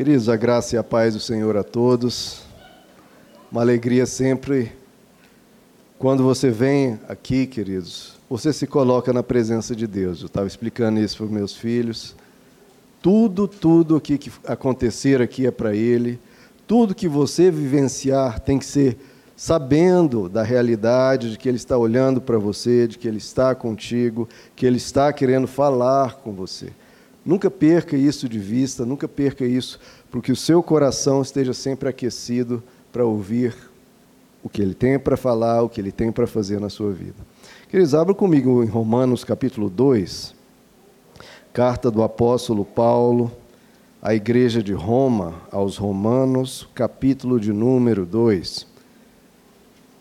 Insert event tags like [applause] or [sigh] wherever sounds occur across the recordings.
Queridos, a graça e a paz do Senhor a todos. Uma alegria sempre quando você vem aqui, queridos, você se coloca na presença de Deus. Eu estava explicando isso para os meus filhos. Tudo, tudo o que acontecer aqui é para Ele. Tudo que você vivenciar tem que ser sabendo da realidade, de que Ele está olhando para você, de que Ele está contigo, que Ele está querendo falar com você. Nunca perca isso de vista, nunca perca isso, porque o seu coração esteja sempre aquecido para ouvir o que ele tem para falar, o que ele tem para fazer na sua vida. Queridos, abram comigo em Romanos capítulo 2, carta do apóstolo Paulo à igreja de Roma, aos Romanos, capítulo de número 2.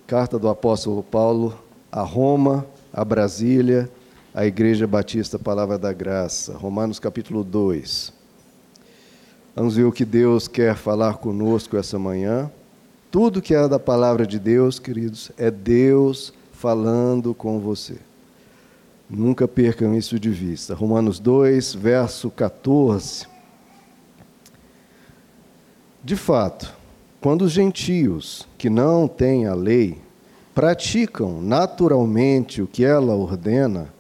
Carta do apóstolo Paulo a Roma, a Brasília, a Igreja Batista Palavra da Graça, Romanos capítulo 2. Vamos ver o que Deus quer falar conosco essa manhã. Tudo que é da palavra de Deus, queridos, é Deus falando com você. Nunca percam isso de vista. Romanos 2, verso 14. De fato, quando os gentios que não têm a lei praticam naturalmente o que ela ordena,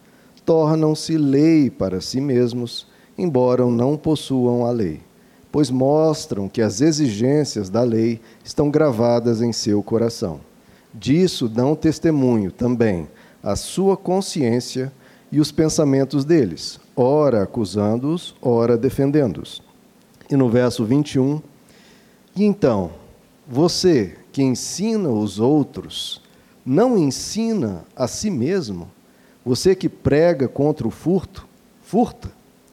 tornam-se lei para si mesmos, embora não possuam a lei, pois mostram que as exigências da lei estão gravadas em seu coração. Disso dão testemunho também a sua consciência e os pensamentos deles, ora acusando-os, ora defendendo-os. E no verso 21, e então, você que ensina os outros, não ensina a si mesmo? Você que prega contra o furto, furta.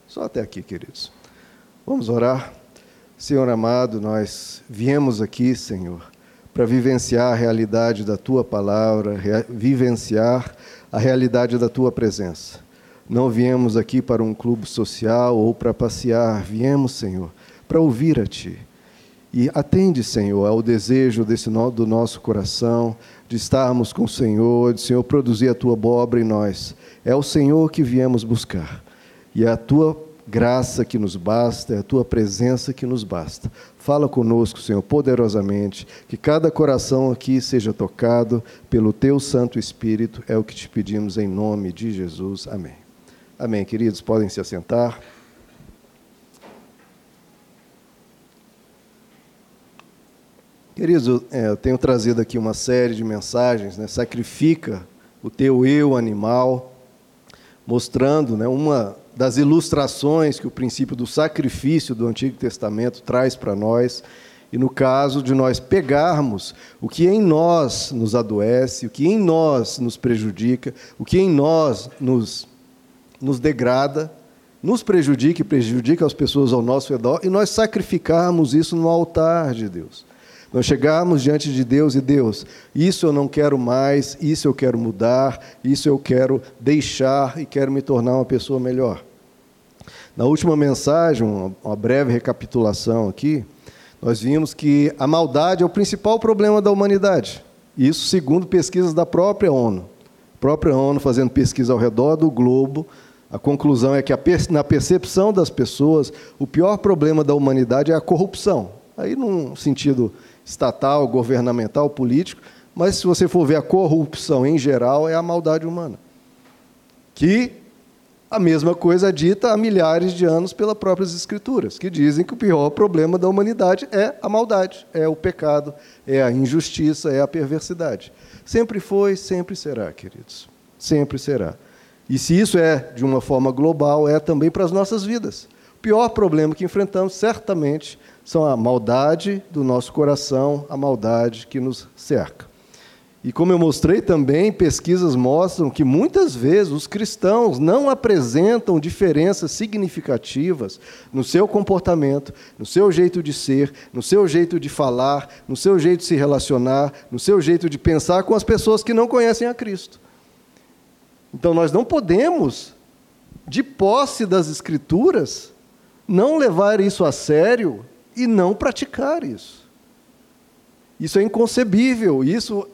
Só até aqui, queridos. Vamos orar. Senhor amado, nós viemos aqui, Senhor, para vivenciar a realidade da tua palavra, vivenciar a realidade da tua presença. Não viemos aqui para um clube social ou para passear, viemos, Senhor, para ouvir a ti. E atende, Senhor, ao desejo desse do nosso coração, de estarmos com o Senhor, de Senhor produzir a tua obra em nós. É o Senhor que viemos buscar. E é a tua graça que nos basta, é a tua presença que nos basta. Fala conosco, Senhor, poderosamente, que cada coração aqui seja tocado pelo teu Santo Espírito, é o que te pedimos em nome de Jesus. Amém. Amém, queridos, podem se assentar. Queridos, é, eu tenho trazido aqui uma série de mensagens, né? Sacrifica o teu eu animal, mostrando né, uma das ilustrações que o princípio do sacrifício do Antigo Testamento traz para nós. E no caso de nós pegarmos o que em nós nos adoece, o que em nós nos prejudica, o que em nós nos, nos degrada, nos prejudica e prejudica as pessoas ao nosso redor, e nós sacrificarmos isso no altar de Deus. Nós chegarmos diante de Deus e Deus, isso eu não quero mais, isso eu quero mudar, isso eu quero deixar e quero me tornar uma pessoa melhor. Na última mensagem, uma breve recapitulação aqui, nós vimos que a maldade é o principal problema da humanidade. Isso segundo pesquisas da própria ONU. A própria ONU fazendo pesquisa ao redor do globo, a conclusão é que na percepção das pessoas, o pior problema da humanidade é a corrupção. Aí num sentido estatal, governamental, político, mas se você for ver a corrupção em geral, é a maldade humana. Que a mesma coisa é dita há milhares de anos pelas próprias escrituras, que dizem que o pior problema da humanidade é a maldade, é o pecado, é a injustiça, é a perversidade. Sempre foi, sempre será, queridos. Sempre será. E se isso é de uma forma global, é também para as nossas vidas. O pior problema que enfrentamos, certamente, são a maldade do nosso coração, a maldade que nos cerca. E como eu mostrei também, pesquisas mostram que muitas vezes os cristãos não apresentam diferenças significativas no seu comportamento, no seu jeito de ser, no seu jeito de falar, no seu jeito de se relacionar, no seu jeito de pensar com as pessoas que não conhecem a Cristo. Então nós não podemos, de posse das Escrituras, não levar isso a sério e não praticar isso. Isso é inconcebível, isso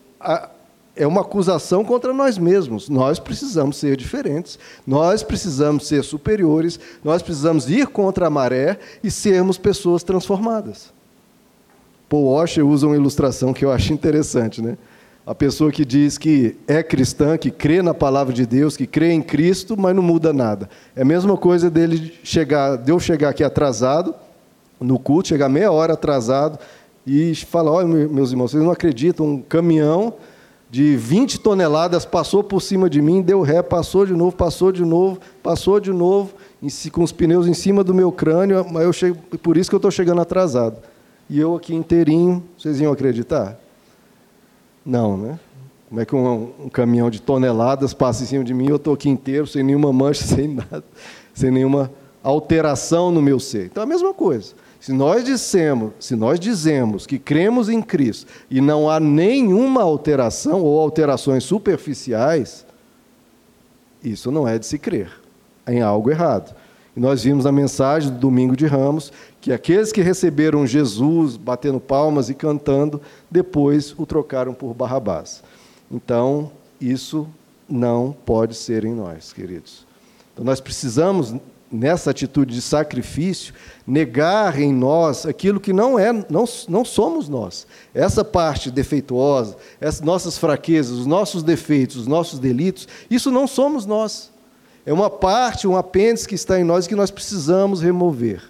é uma acusação contra nós mesmos. Nós precisamos ser diferentes, nós precisamos ser superiores, nós precisamos ir contra a maré e sermos pessoas transformadas. Paul Washer usa uma ilustração que eu acho interessante, né? A pessoa que diz que é cristã, que crê na palavra de Deus, que crê em Cristo, mas não muda nada. É a mesma coisa dele chegar, de eu chegar aqui atrasado no culto, chegar meia hora atrasado e falar: olha, meus irmãos, vocês não acreditam, um caminhão de 20 toneladas passou por cima de mim, deu ré, passou de novo, passou de novo, passou de novo, com os pneus em cima do meu crânio, mas eu chego, por isso que eu estou chegando atrasado. E eu aqui inteirinho, vocês iam acreditar? Não, né? Como é que um, um caminhão de toneladas passa em cima de mim e eu estou aqui inteiro, sem nenhuma mancha, [laughs] sem nada, sem nenhuma alteração no meu ser? Então é a mesma coisa. Se nós dissemos, se nós dizemos que cremos em Cristo e não há nenhuma alteração ou alterações superficiais, isso não é de se crer. É em algo errado. E nós vimos na mensagem do domingo de Ramos que aqueles que receberam Jesus batendo palmas e cantando, depois o trocaram por Barrabás. Então, isso não pode ser em nós, queridos. Então, nós precisamos nessa atitude de sacrifício, negar em nós aquilo que não é, não, não somos nós. Essa parte defeituosa, essas nossas fraquezas, os nossos defeitos, os nossos delitos, isso não somos nós. É uma parte, um apêndice que está em nós que nós precisamos remover.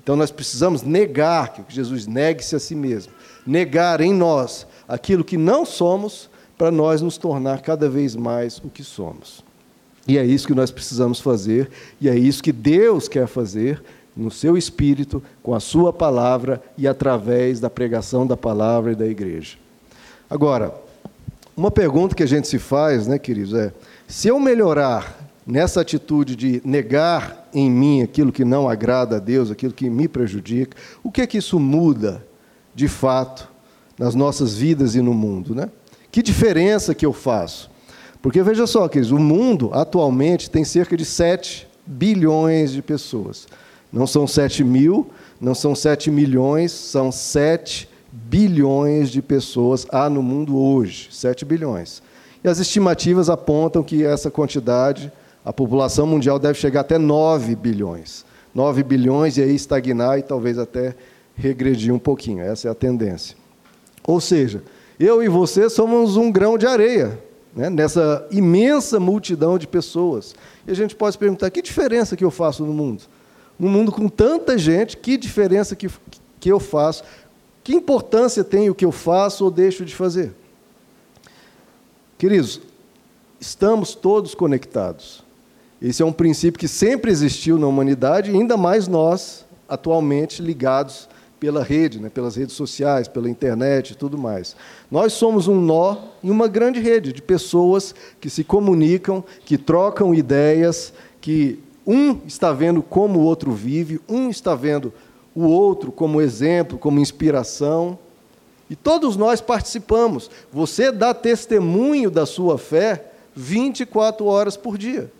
Então nós precisamos negar, que Jesus negue-se a si mesmo, negar em nós aquilo que não somos, para nós nos tornar cada vez mais o que somos. E é isso que nós precisamos fazer, e é isso que Deus quer fazer no seu espírito, com a sua palavra e através da pregação da palavra e da igreja. Agora, uma pergunta que a gente se faz, né, queridos, é: se eu melhorar nessa atitude de negar em mim aquilo que não agrada a Deus, aquilo que me prejudica, o que é que isso muda de fato nas nossas vidas e no mundo, né? Que diferença que eu faço? Porque veja só, queridos, o mundo atualmente tem cerca de 7 bilhões de pessoas. Não são 7 mil, não são 7 milhões, são 7 bilhões de pessoas há no mundo hoje. 7 bilhões. E as estimativas apontam que essa quantidade, a população mundial deve chegar até 9 bilhões. 9 bilhões e aí estagnar e talvez até regredir um pouquinho. Essa é a tendência. Ou seja, eu e você somos um grão de areia né, nessa imensa multidão de pessoas. E a gente pode se perguntar: que diferença que eu faço no mundo? No mundo com tanta gente, que diferença que, que eu faço? Que importância tem o que eu faço ou deixo de fazer? Queridos, estamos todos conectados. Esse é um princípio que sempre existiu na humanidade, e ainda mais nós, atualmente ligados pela rede, né, pelas redes sociais, pela internet e tudo mais. Nós somos um nó em uma grande rede de pessoas que se comunicam, que trocam ideias, que um está vendo como o outro vive, um está vendo o outro como exemplo, como inspiração. E todos nós participamos. Você dá testemunho da sua fé 24 horas por dia.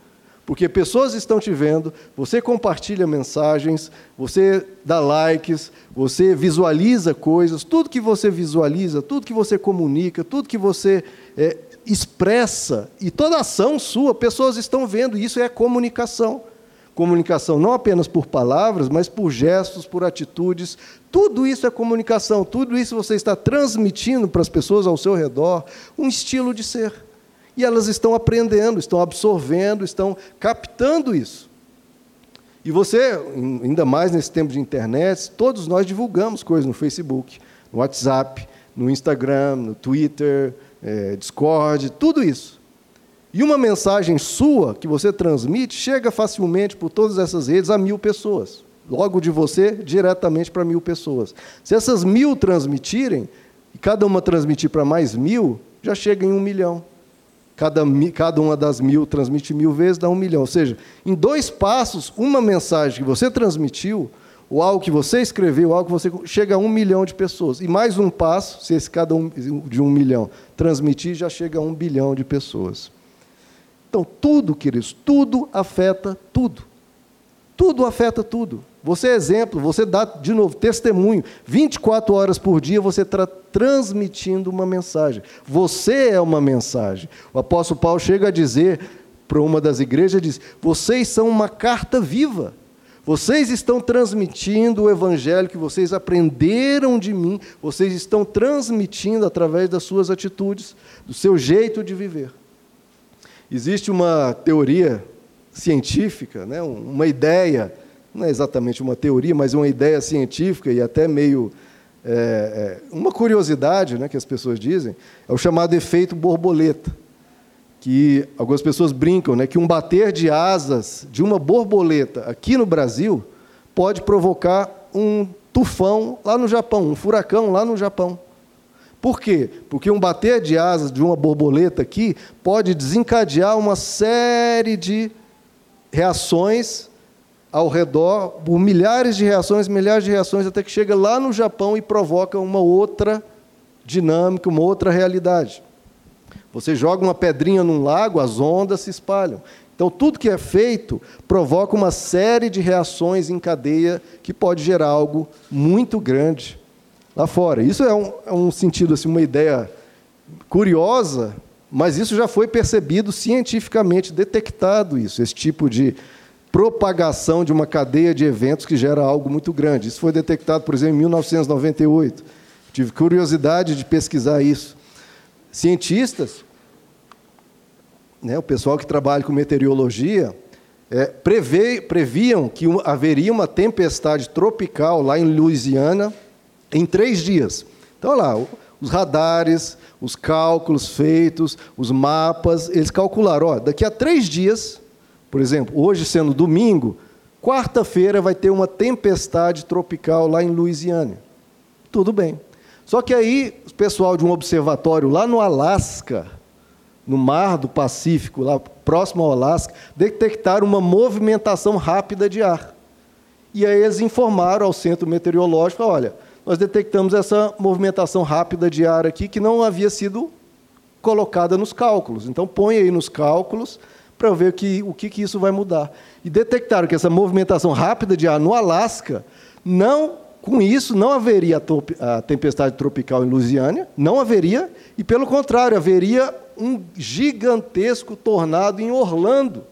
Porque pessoas estão te vendo, você compartilha mensagens, você dá likes, você visualiza coisas, tudo que você visualiza, tudo que você comunica, tudo que você é, expressa, e toda ação sua, pessoas estão vendo, isso é comunicação. Comunicação não apenas por palavras, mas por gestos, por atitudes, tudo isso é comunicação, tudo isso você está transmitindo para as pessoas ao seu redor um estilo de ser. E elas estão aprendendo, estão absorvendo, estão captando isso. E você, ainda mais nesse tempo de internet, todos nós divulgamos coisas no Facebook, no WhatsApp, no Instagram, no Twitter, é, Discord, tudo isso. E uma mensagem sua que você transmite chega facilmente por todas essas redes a mil pessoas. Logo de você, diretamente para mil pessoas. Se essas mil transmitirem, e cada uma transmitir para mais mil, já chega em um milhão. Cada, cada uma das mil transmite mil vezes, dá um milhão. Ou seja, em dois passos, uma mensagem que você transmitiu, ou algo que você escreveu, algo que você. chega a um milhão de pessoas. E mais um passo, se esse cada um de um milhão transmitir, já chega a um bilhão de pessoas. Então, tudo, queridos, tudo afeta tudo. Tudo afeta tudo. Você é exemplo, você dá, de novo, testemunho. 24 horas por dia você está transmitindo uma mensagem. Você é uma mensagem. O apóstolo Paulo chega a dizer para uma das igrejas: diz, vocês são uma carta viva. Vocês estão transmitindo o evangelho que vocês aprenderam de mim, vocês estão transmitindo através das suas atitudes, do seu jeito de viver. Existe uma teoria científica, né, uma ideia, não é exatamente uma teoria, mas uma ideia científica e até meio. É, é, uma curiosidade né, que as pessoas dizem, é o chamado efeito borboleta. Que algumas pessoas brincam né, que um bater de asas de uma borboleta aqui no Brasil pode provocar um tufão lá no Japão, um furacão lá no Japão. Por quê? Porque um bater de asas de uma borboleta aqui pode desencadear uma série de reações ao redor, por milhares de reações, milhares de reações, até que chega lá no Japão e provoca uma outra dinâmica, uma outra realidade. Você joga uma pedrinha num lago, as ondas se espalham. Então, tudo que é feito provoca uma série de reações em cadeia que pode gerar algo muito grande lá fora. Isso é um, é um sentido, assim, uma ideia curiosa, mas isso já foi percebido cientificamente, detectado isso, esse tipo de propagação de uma cadeia de eventos que gera algo muito grande. Isso foi detectado, por exemplo, em 1998. Tive curiosidade de pesquisar isso. Cientistas, né, o pessoal que trabalha com meteorologia, é, prevê, previam que haveria uma tempestade tropical lá em Louisiana em três dias. Então, olha lá, os radares, os cálculos feitos, os mapas, eles calcularam, ó, daqui a três dias, por exemplo, hoje sendo domingo, quarta-feira vai ter uma tempestade tropical lá em Louisiana. Tudo bem. Só que aí, o pessoal de um observatório lá no Alasca, no mar do Pacífico, lá próximo ao Alasca, detectaram uma movimentação rápida de ar. E aí eles informaram ao centro meteorológico, olha, nós detectamos essa movimentação rápida de ar aqui que não havia sido colocada nos cálculos. Então, põe aí nos cálculos para ver que, o que, que isso vai mudar. E detectaram que essa movimentação rápida de ar no Alasca, não, com isso, não haveria a, tempestade tropical em Louisiana, não haveria, e pelo contrário, haveria um gigantesco tornado em Orlando.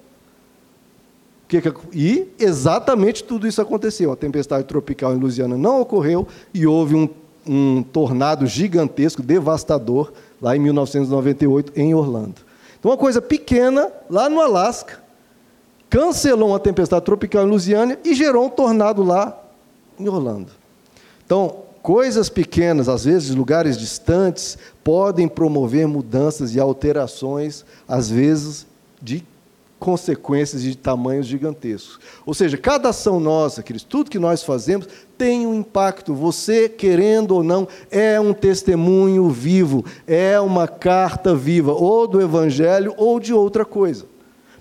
E exatamente tudo isso aconteceu. A tempestade tropical em Louisiana não ocorreu e houve um, um tornado gigantesco, devastador, lá em 1998, em Orlando. Então, uma coisa pequena, lá no Alasca, cancelou uma tempestade tropical em Louisiana e gerou um tornado lá em Orlando. Então, coisas pequenas, às vezes lugares distantes, podem promover mudanças e alterações, às vezes de consequências de tamanhos gigantescos. Ou seja, cada ação nossa, tudo que nós fazemos tem um impacto. Você, querendo ou não, é um testemunho vivo, é uma carta viva, ou do Evangelho ou de outra coisa.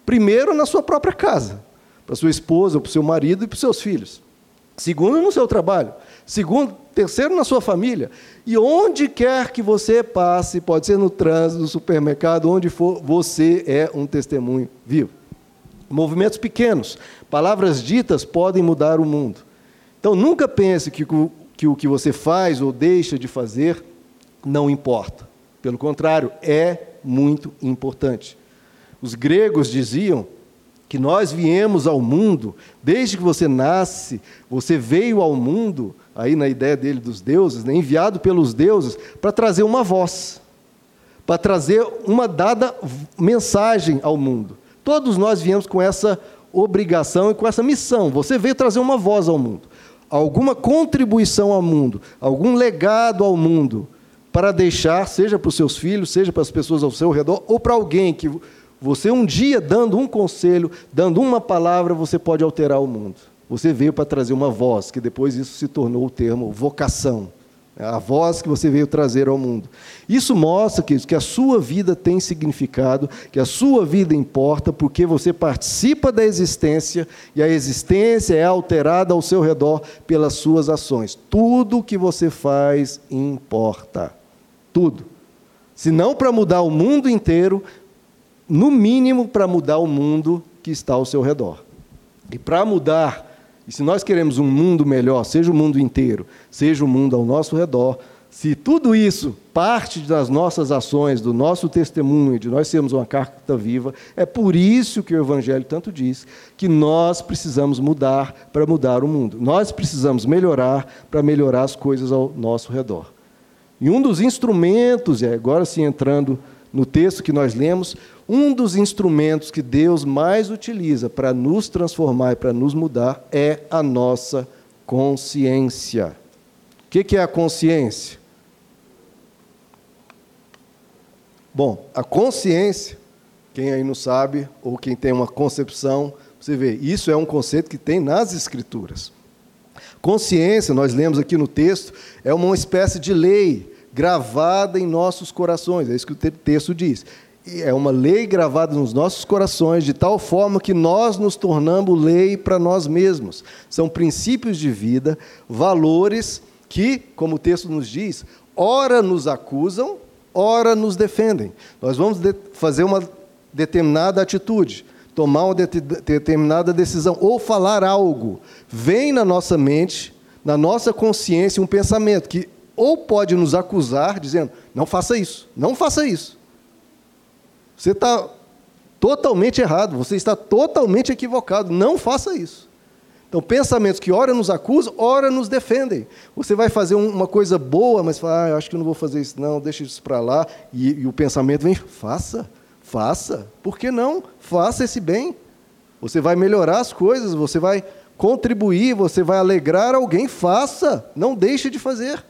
Primeiro, na sua própria casa, para sua esposa, para o seu marido e para os seus filhos. Segundo, no seu trabalho. Segundo, terceiro, na sua família. E onde quer que você passe, pode ser no trânsito, no supermercado, onde for, você é um testemunho vivo. Movimentos pequenos, palavras ditas podem mudar o mundo. Então nunca pense que, que o que você faz ou deixa de fazer não importa. Pelo contrário, é muito importante. Os gregos diziam que nós viemos ao mundo, desde que você nasce, você veio ao mundo aí na ideia dele dos deuses, né, enviado pelos deuses para trazer uma voz, para trazer uma dada mensagem ao mundo. Todos nós viemos com essa obrigação e com essa missão. Você veio trazer uma voz ao mundo, alguma contribuição ao mundo, algum legado ao mundo para deixar, seja para os seus filhos, seja para as pessoas ao seu redor, ou para alguém que você um dia dando um conselho, dando uma palavra, você pode alterar o mundo. Você veio para trazer uma voz, que depois isso se tornou o termo vocação. É a voz que você veio trazer ao mundo. Isso mostra que, que a sua vida tem significado, que a sua vida importa, porque você participa da existência e a existência é alterada ao seu redor pelas suas ações. Tudo que você faz importa. Tudo. Se não para mudar o mundo inteiro, no mínimo para mudar o mundo que está ao seu redor. E para mudar E se nós queremos um mundo melhor, seja o mundo inteiro, seja o mundo ao nosso redor, se tudo isso parte das nossas ações, do nosso testemunho, de nós sermos uma carta viva, é por isso que o Evangelho tanto diz que nós precisamos mudar para mudar o mundo. Nós precisamos melhorar para melhorar as coisas ao nosso redor. E um dos instrumentos, e agora sim entrando no texto que nós lemos, um dos instrumentos que Deus mais utiliza para nos transformar e para nos mudar é a nossa consciência. O que é a consciência? Bom, a consciência, quem aí não sabe, ou quem tem uma concepção, você vê, isso é um conceito que tem nas Escrituras. Consciência, nós lemos aqui no texto, é uma espécie de lei gravada em nossos corações, é isso que o texto diz. É uma lei gravada nos nossos corações, de tal forma que nós nos tornamos lei para nós mesmos. São princípios de vida, valores que, como o texto nos diz, ora nos acusam ora nos defendem. Nós vamos de fazer uma determinada atitude, tomar uma de determinada decisão ou falar algo. Vem na nossa mente, na nossa consciência, um pensamento que ou pode nos acusar, dizendo: não faça isso, não faça isso. Você está totalmente errado, você está totalmente equivocado, não faça isso. Então, pensamentos que ora nos acusam, ora nos defendem. Você vai fazer uma coisa boa, mas fala, ah, eu acho que não vou fazer isso, não, deixa isso para lá. E, e, o pensamento vem, faça, faça. Por que não? Faça esse bem. Você vai melhorar as coisas, você vai contribuir, você vai alegrar alguém, faça. Não deixe de fazer.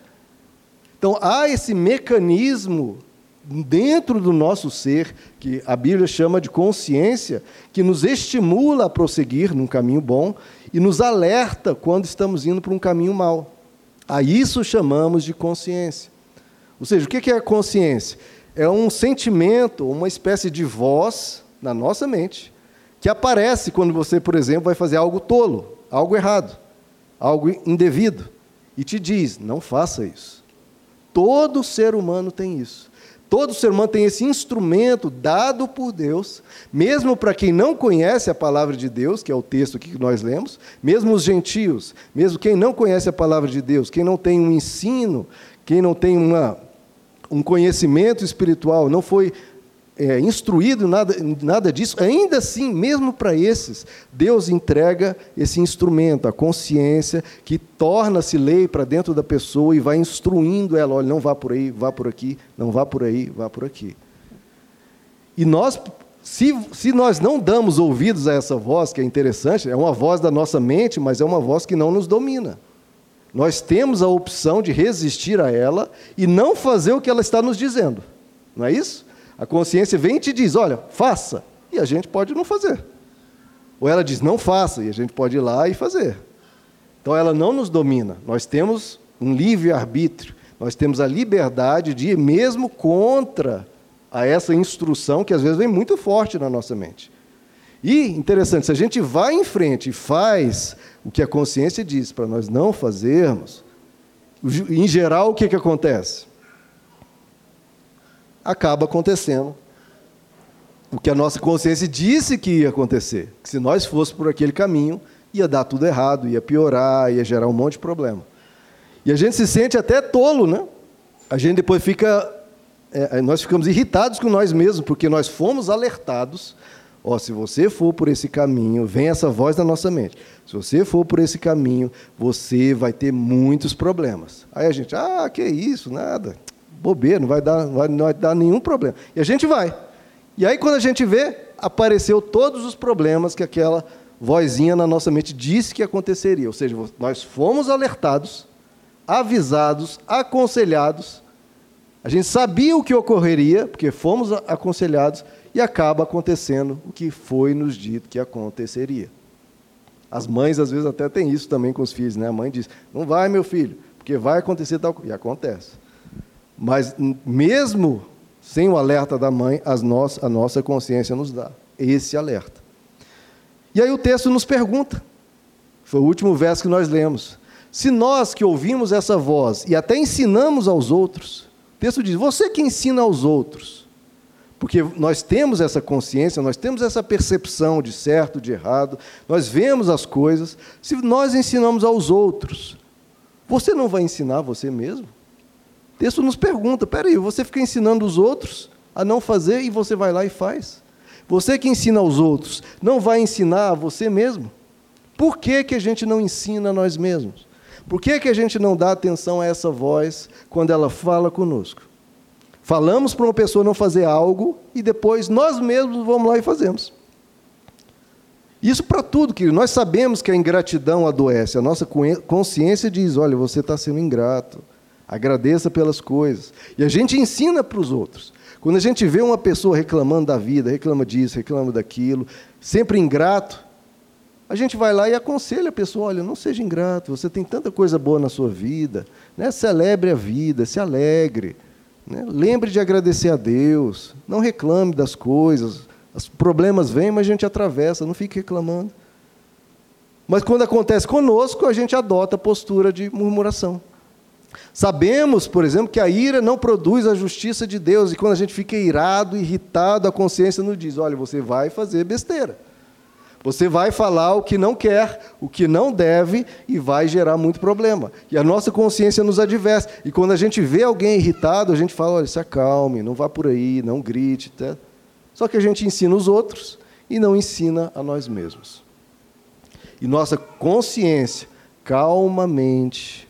Então, há esse mecanismo dentro do nosso ser, que a Bíblia chama de consciência, que nos estimula a prosseguir num caminho bom e nos alerta quando estamos indo para um caminho mau. A isso chamamos de consciência. Ou seja, o que é a consciência? É um sentimento, uma espécie de voz na nossa mente, que aparece quando você, por exemplo, vai fazer algo tolo, algo errado, algo indevido, e te diz: não faça isso. Todo ser humano tem isso. Todo ser humano tem esse instrumento dado por Deus, mesmo para quem não conhece a palavra de Deus, que é o texto que nós lemos, mesmo os gentios, mesmo quem não conhece a palavra de Deus, quem não tem um ensino, quem não tem uma, um conhecimento espiritual, não foi é, instruído nada, nada disso, ainda assim, mesmo para esses, Deus entrega esse instrumento, a consciência, que torna-se lei para dentro da pessoa e vai instruindo ela: olha, não vá por aí, vá por aqui, não vá por aí, vá por aqui. E nós, se, se nós não damos ouvidos a essa voz, que é interessante, é uma voz da nossa mente, mas é uma voz que não nos domina. Nós temos a opção de resistir a ela e não fazer o que ela está nos dizendo. Não é isso? A consciência vem e te diz: olha, faça, e a gente pode não fazer. Ou ela diz: não faça, e a gente pode ir lá e fazer. Então ela não nos domina. Nós temos um livre-arbítrio, nós temos a liberdade de ir mesmo contra a essa instrução que às vezes vem muito forte na nossa mente. E, interessante, se a gente vai em frente e faz o que a consciência diz para nós não fazermos, em geral, o que, que acontece? Acaba acontecendo o que a nossa consciência disse que ia acontecer. Que se nós fôssemos por aquele caminho, ia dar tudo errado, ia piorar, ia gerar um monte de problema. E a gente se sente até tolo, né? A gente depois fica. É, nós ficamos irritados com nós mesmos, porque nós fomos alertados. Ó, se você for por esse caminho, vem essa voz da nossa mente. Se você for por esse caminho, você vai ter muitos problemas. Aí a gente, ah, que isso, nada bobeira, não vai dar, não vai, não vai dar nenhum problema. E a gente vai. E aí, quando a gente vê, apareceu todos os problemas que aquela vozinha na nossa mente disse que aconteceria. Ou seja, nós fomos alertados, avisados, aconselhados. A gente sabia o que ocorreria, porque fomos aconselhados, e acaba acontecendo o que foi nos dito que aconteceria. As mães, às vezes, até têm isso também com os filhos. Né? A mãe diz: Não vai, meu filho, porque vai acontecer tal coisa. E acontece. Mas mesmo sem o alerta da mãe, a nossa consciência nos dá esse alerta. E aí o texto nos pergunta, foi o último verso que nós lemos. Se nós que ouvimos essa voz e até ensinamos aos outros, o texto diz: você que ensina aos outros, Porque nós temos essa consciência, nós temos essa percepção de certo, de errado, nós vemos as coisas. Se nós ensinamos aos outros, você não vai ensinar você mesmo? O texto nos pergunta: peraí, você fica ensinando os outros a não fazer e você vai lá e faz. Você que ensina aos outros, não vai ensinar a você mesmo? Por que, que a gente não ensina a nós mesmos? Por que, que a gente não dá atenção a essa voz quando ela fala conosco? Falamos para uma pessoa não fazer algo e depois nós mesmos vamos lá e fazemos. Isso para tudo, que nós sabemos que a ingratidão adoece. A nossa consciência diz: olha, você está sendo ingrato. Agradeça pelas coisas. E a gente ensina para os outros. Quando a gente vê uma pessoa reclamando da vida, reclama disso, reclama daquilo, sempre ingrato, a gente vai lá e aconselha a pessoa: olha, não seja ingrato, você tem tanta coisa boa na sua vida, né? celebre a vida, se alegre. Né? Lembre de agradecer a Deus. Não reclame das coisas. Os problemas vêm, mas a gente atravessa, não fique reclamando. Mas quando acontece conosco, a gente adota a postura de murmuração. Sabemos, por exemplo, que a ira não produz a justiça de Deus, e quando a gente fica irado, irritado, a consciência nos diz: olha, você vai fazer besteira. Você vai falar o que não quer, o que não deve e vai gerar muito problema. E a nossa consciência nos adverte. E quando a gente vê alguém irritado, a gente fala: olha, se acalme, não vá por aí, não grite. Tá? Só que a gente ensina os outros e não ensina a nós mesmos. E nossa consciência, calmamente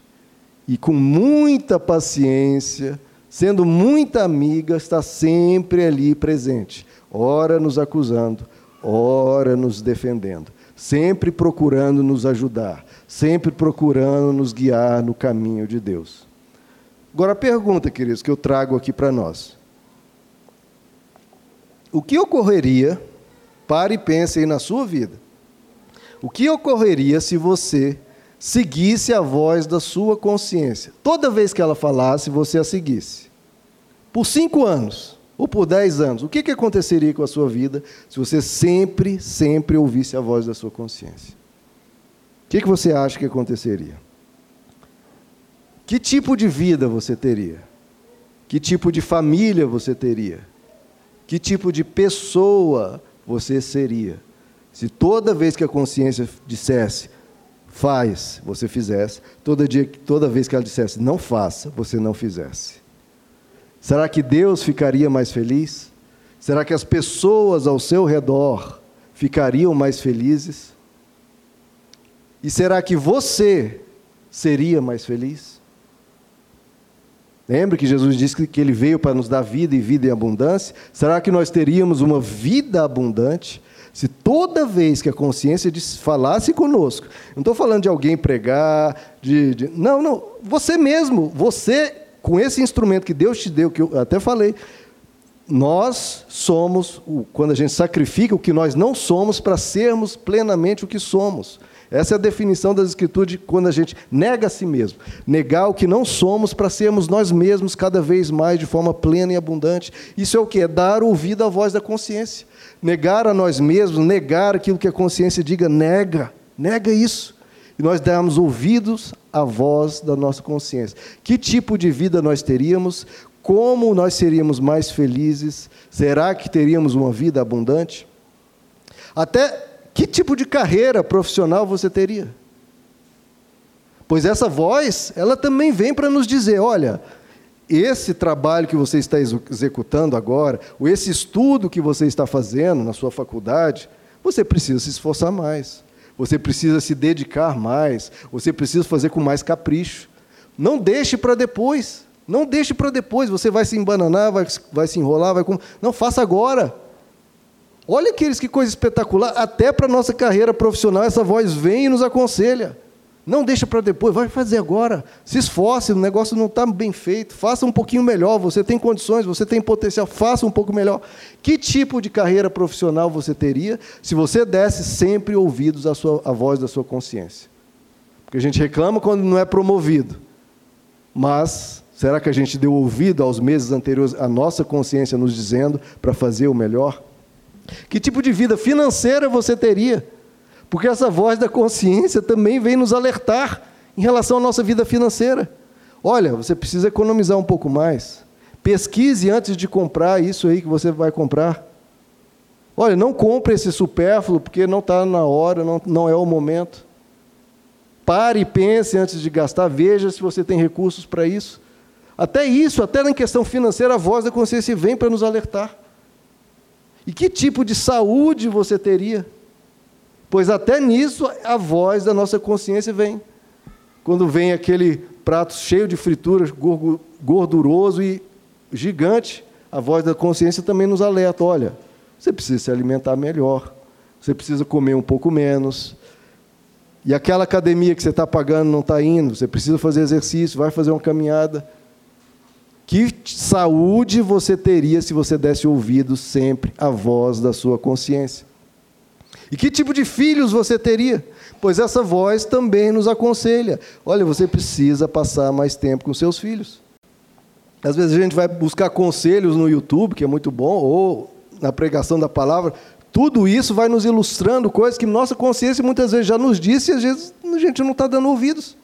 e com muita paciência, sendo muita amiga, está sempre ali presente, ora nos acusando, ora nos defendendo, sempre procurando nos ajudar, sempre procurando nos guiar no caminho de Deus. Agora a pergunta, queridos, que eu trago aqui para nós. O que ocorreria, pare e pense aí na sua vida, o que ocorreria se você seguisse a voz da sua consciência? Toda vez que ela falasse, você a seguisse. Por cinco anos ou por 10 anos, o que, que aconteceria com a sua vida se você sempre, sempre ouvisse a voz da sua consciência? O que, que você acha que aconteceria? Que tipo de vida você teria? Que tipo de família você teria? Que tipo de pessoa você seria? Se toda vez que a consciência dissesse, faz, você fizesse, toda, dia, toda vez que ela dissesse, não faça, você não fizesse. Será que Deus ficaria mais feliz? Será que as pessoas ao seu redor ficariam mais felizes? E será que você seria mais feliz? Lembre que Jesus disse que ele veio para nos dar vida e vida em abundância? Será que nós teríamos uma vida abundante se toda vez que a consciência falasse conosco? Não estou falando de alguém pregar, de, de, não, não, você mesmo, você com esse instrumento que Deus te deu, que eu até falei, nós somos, quando a gente sacrifica o que nós não somos para sermos plenamente o que somos. Essa é a definição das Escrituras de quando a gente nega a si mesmo. Negar o que não somos para sermos nós mesmos cada vez mais de forma plena e abundante. Isso é o que? É dar ouvido à voz da consciência. Negar a nós mesmos, negar aquilo que a consciência diga, nega. Nega isso e nós dermos ouvidos à voz da nossa consciência. Que tipo de vida nós teríamos? Como nós seríamos mais felizes? Será que teríamos uma vida abundante? Até que tipo de carreira profissional você teria? Pois essa voz, ela também vem para nos dizer: olha, esse trabalho que você está executando agora, ou esse estudo que você está fazendo na sua faculdade, você precisa se esforçar mais. Você precisa se dedicar mais, você precisa fazer com mais capricho. Não deixe para depois. Não deixe para depois. Você vai se embananar, vai, vai se enrolar, vai. Não, faça agora. Olha aqueles que coisa espetacular. Até para a nossa carreira profissional, essa voz vem e nos aconselha. Não deixa para depois, vai fazer agora. Se esforce, o negócio não está bem feito. Faça um pouquinho melhor. Você tem condições, você tem potencial, faça um pouco melhor. Que tipo de carreira profissional você teria se você desse sempre ouvidos à, sua, à voz da sua consciência? Porque a gente reclama quando não é promovido. Mas será que a gente deu ouvido aos meses anteriores à nossa consciência nos dizendo para fazer o melhor? Que tipo de vida financeira você teria? Porque essa voz da consciência também vem nos alertar em relação à nossa vida financeira. Olha, você precisa economizar um pouco mais. Pesquise antes de comprar isso aí que você vai comprar. Olha, não compre esse supérfluo porque não está na hora, não, não é o momento. Pare e pense antes de gastar, veja se você tem recursos para isso. Até isso, até na questão financeira, a voz da consciência vem para nos alertar. E que tipo de saúde você teria? Pois até nisso a voz da nossa consciência vem. Quando vem aquele prato cheio de frituras, gorduroso e gigante, a voz da consciência também nos alerta: olha, você precisa se alimentar melhor, você precisa comer um pouco menos, e aquela academia que você está pagando não está indo, você precisa fazer exercício, vai fazer uma caminhada. Que saúde você teria se você desse ouvido sempre à voz da sua consciência? E que tipo de filhos você teria? Pois essa voz também nos aconselha: olha, você precisa passar mais tempo com seus filhos. Às vezes a gente vai buscar conselhos no YouTube, que é muito bom, ou na pregação da palavra, tudo isso vai nos ilustrando coisas que nossa consciência muitas vezes já nos disse e às vezes a gente não está dando ouvidos.